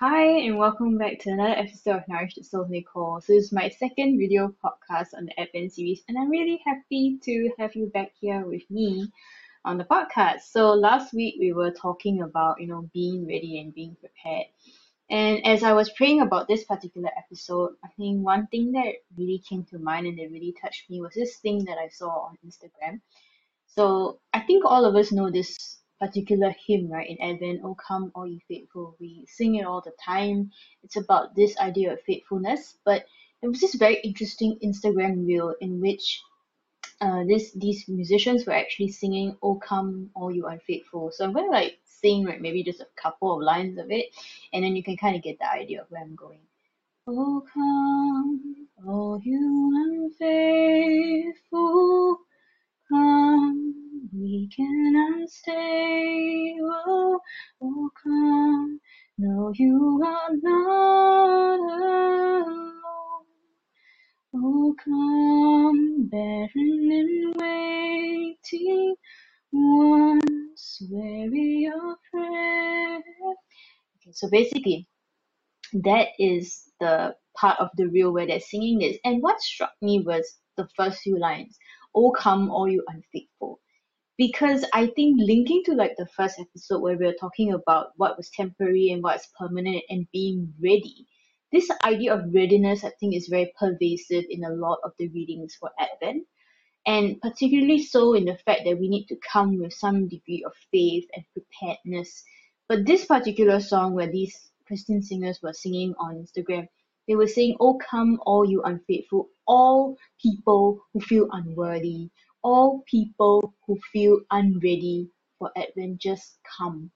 Hi, and welcome back to another episode of Nourish the Soul Nicole. So, this is my second video podcast on the Advent series, and I'm really happy to have you back here with me on the podcast. So, last week we were talking about, you know, being ready and being prepared. And as I was praying about this particular episode, I think one thing that really came to mind and that really touched me was this thing that I saw on Instagram. So, I think all of us know this particular hymn, right, in Advent, Oh Come All Ye Faithful. We sing it all the time. It's about this idea of faithfulness. But there was this very interesting Instagram reel in which uh, this these musicians were actually singing "Oh Come All You Unfaithful." So I'm gonna like sing like maybe just a couple of lines of it, and then you can kind of get the idea of where I'm going. Oh come, all you unfaithful, come we stay. Oh, oh, come. No, you are not alone. Oh, come, barren and waiting, once weary of prayer. So basically, that is the part of the reel where they're singing this. And what struck me was the first few lines. Oh, come, all you unfaithful because I think linking to like the first episode where we were talking about what was temporary and what's permanent and being ready, this idea of readiness I think is very pervasive in a lot of the readings for Advent. And particularly so in the fact that we need to come with some degree of faith and preparedness. But this particular song where these Christian singers were singing on Instagram, they were saying, Oh, come, all you unfaithful, all people who feel unworthy, all people who feel unready for adventures come.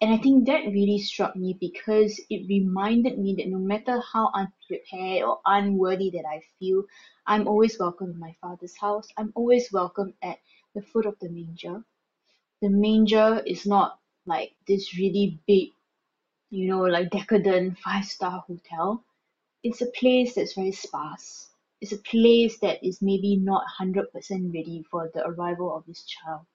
And I think that really struck me because it reminded me that no matter how unprepared or unworthy that I feel, I'm always welcome in my Father's house. I'm always welcome at the foot of the manger. The manger is not like this really big, you know, like decadent five star hotel. It's a place that's very sparse is a place that is maybe not 100% ready for the arrival of this child.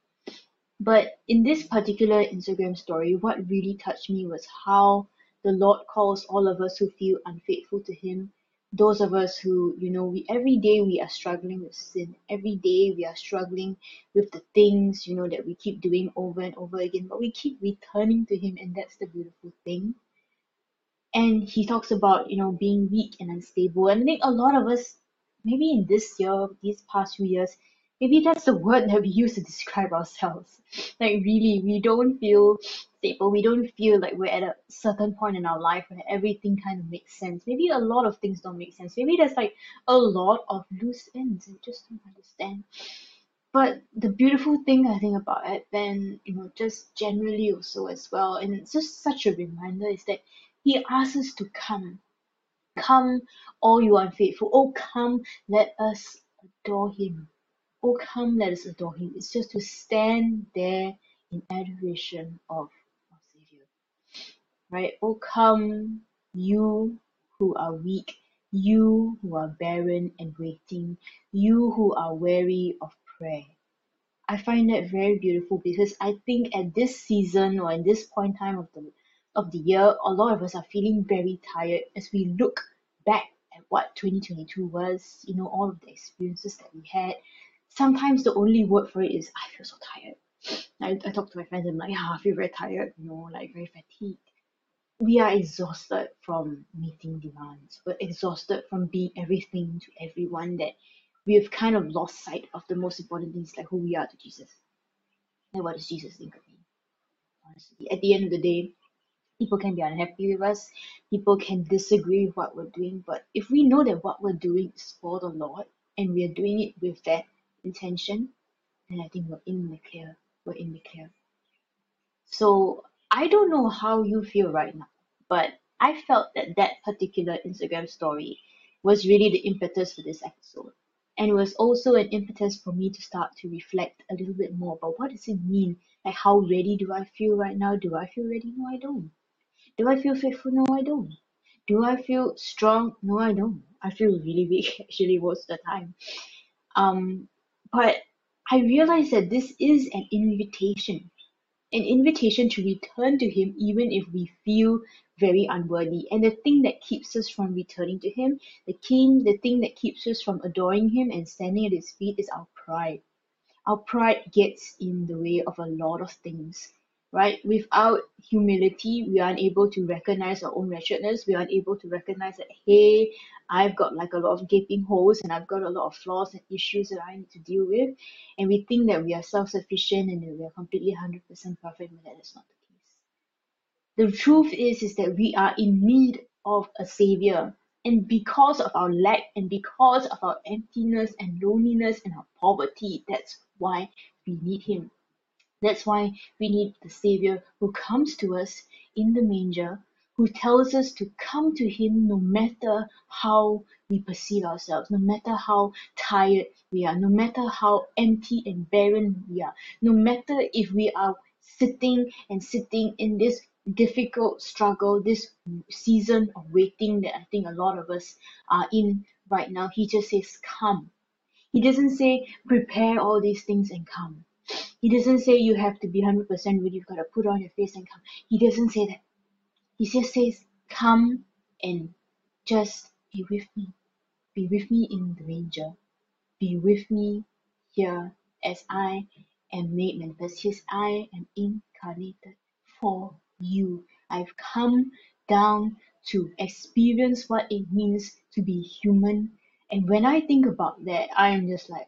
But in this particular Instagram story, what really touched me was how the Lord calls all of us who feel unfaithful to Him, those of us who, you know, we every day we are struggling with sin. Every day we are struggling with the things, you know, that we keep doing over and over again, but we keep returning to Him, and that's the beautiful thing. And He talks about, you know, being weak and unstable. And I think a lot of us maybe in this year, these past few years, maybe that's the word that we use to describe ourselves. Like really, we don't feel stable. We don't feel like we're at a certain point in our life where everything kind of makes sense. Maybe a lot of things don't make sense. Maybe there's like a lot of loose ends. I just don't understand. But the beautiful thing I think about Advent, you know, just generally also as well, and it's just such a reminder is that he asks us to come Come, all you unfaithful. Oh, come, let us adore him. Oh, come, let us adore him. It's just to stand there in adoration of our Savior. Right? Oh, come, you who are weak, you who are barren and waiting, you who are weary of prayer. I find that very beautiful because I think at this season or in this point in time of the of the year, a lot of us are feeling very tired as we look back at what 2022 was, you know, all of the experiences that we had. Sometimes the only word for it is, I feel so tired. I, I talk to my friends, I'm like, yeah, I feel very tired, you know, like very fatigued. We are exhausted from meeting demands. We're exhausted from being everything to everyone that we have kind of lost sight of the most important things, like who we are to Jesus. And what does Jesus think of me? Honestly, at the end of the day, people can be unhappy with us people can disagree with what we're doing but if we know that what we're doing is for the lord and we are doing it with that intention then i think we're in the clear we're in the clear. So i don't know how you feel right now but i felt that that particular instagram story was really the impetus for this episode. And it was also an impetus for me to start to reflect a little bit more about what does it mean? Like how ready do i feel right now? Do i feel ready? No i don't do I feel faithful? No, I don't. Do I feel strong? No, I don't. I feel really weak actually most of the time. Um, but I realize that this is an invitation. an invitation to return to Him even if we feel very unworthy. And the thing that keeps us from returning to Him, the king, the thing that keeps us from adoring Him and standing at His feet is our pride. Our pride gets in the way of a lot of things right? Without humility, we are unable to recognize our own wretchedness. We are unable to recognize that, hey, I've got like a lot of gaping holes and I've got a lot of flaws and issues that I need to deal with. And we think that we are self sufficient and that we are completely 100% perfect, but that is not the case. The truth is, is that we are in need of a savior. And because of our lack and because of our emptiness and loneliness and our poverty, that's why we need him. That's why we need the Savior who comes to us in the manger, who tells us to come to Him no matter how we perceive ourselves, no matter how tired we are, no matter how empty and barren we are, no matter if we are sitting and sitting in this difficult struggle, this season of waiting that I think a lot of us are in right now. He just says, Come. He doesn't say, Prepare all these things and come. He doesn't say you have to be 100% ready, you've got to put on your face and come. He doesn't say that. He just says, Come and just be with me. Be with me in the manger. Be with me here as I am made manifest. Yes, I am incarnated for you. I've come down to experience what it means to be human. And when I think about that, I am just like,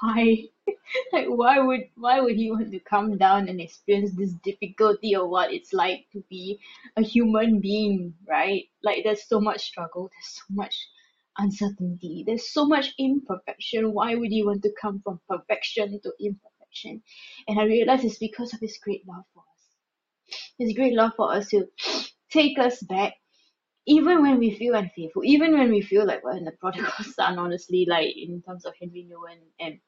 why like why would why would he want to come down and experience this difficulty or what it's like to be a human being right? Like there's so much struggle there's so much uncertainty there's so much imperfection. Why would he want to come from perfection to imperfection? And i realize it's because of his great love for us. His great love for us to take us back even when we feel unfaithful, even when we feel like we're in the prodigal son, honestly, like in terms of Henri Nouwen and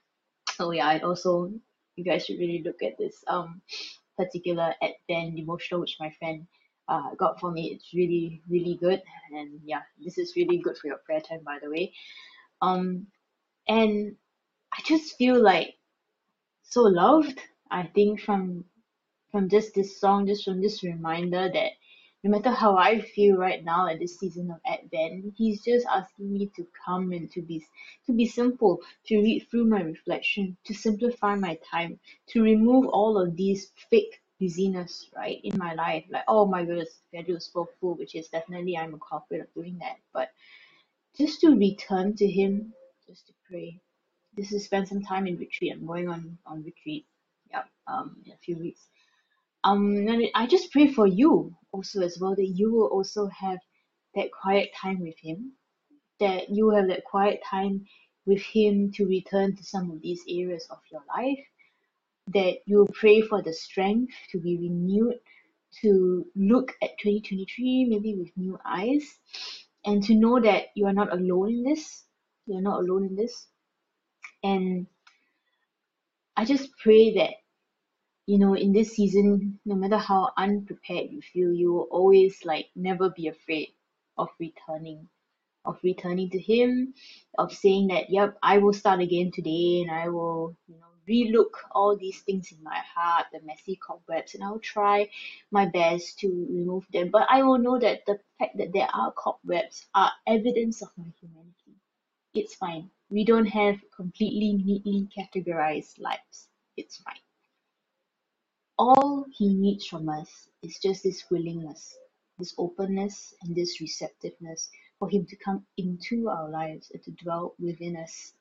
oh yeah, and also you guys should really look at this um particular Advent devotional which my friend uh got for me. It's really, really good. And yeah, this is really good for your prayer time by the way. Um and I just feel like so loved, I think from from just this song, just from this reminder that no matter how I feel right now at this season of Advent, he's just asking me to come and to be to be simple, to read through my reflection, to simplify my time, to remove all of these fake busyness, right, in my life. Like, oh my goodness, schedule is so full, which is definitely I'm a culprit of doing that. But just to return to him, just to pray. Just to spend some time in retreat. I'm going on on retreat. Yeah, um, in a few weeks um and I just pray for you also as well that you will also have that quiet time with him that you have that quiet time with him to return to some of these areas of your life that you pray for the strength to be renewed to look at 2023 maybe with new eyes and to know that you are not alone in this you're not alone in this. And I just pray that you know in this season no matter how unprepared you feel you will always like never be afraid of returning of returning to him of saying that yep i will start again today and i will you know relook all these things in my heart the messy cobwebs and i'll try my best to remove them. But i will know that the fact that there are cobwebs are evidence of my humanity. It's fine. We don't have completely neatly categorized lives. It's fine all he needs from us is just this willingness, this openness, and this receptiveness for him to come into our lives and to dwell within us.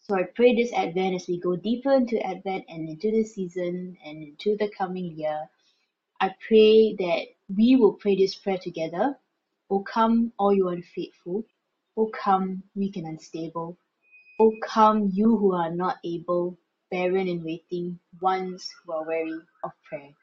So I pray this Advent as we go deeper into Advent and into the season and into the coming year. I pray that we will pray this prayer together. O come, all you unfaithful. O come, weak and unstable. O come, you who are not able barren and waiting, ones who are weary of prayer.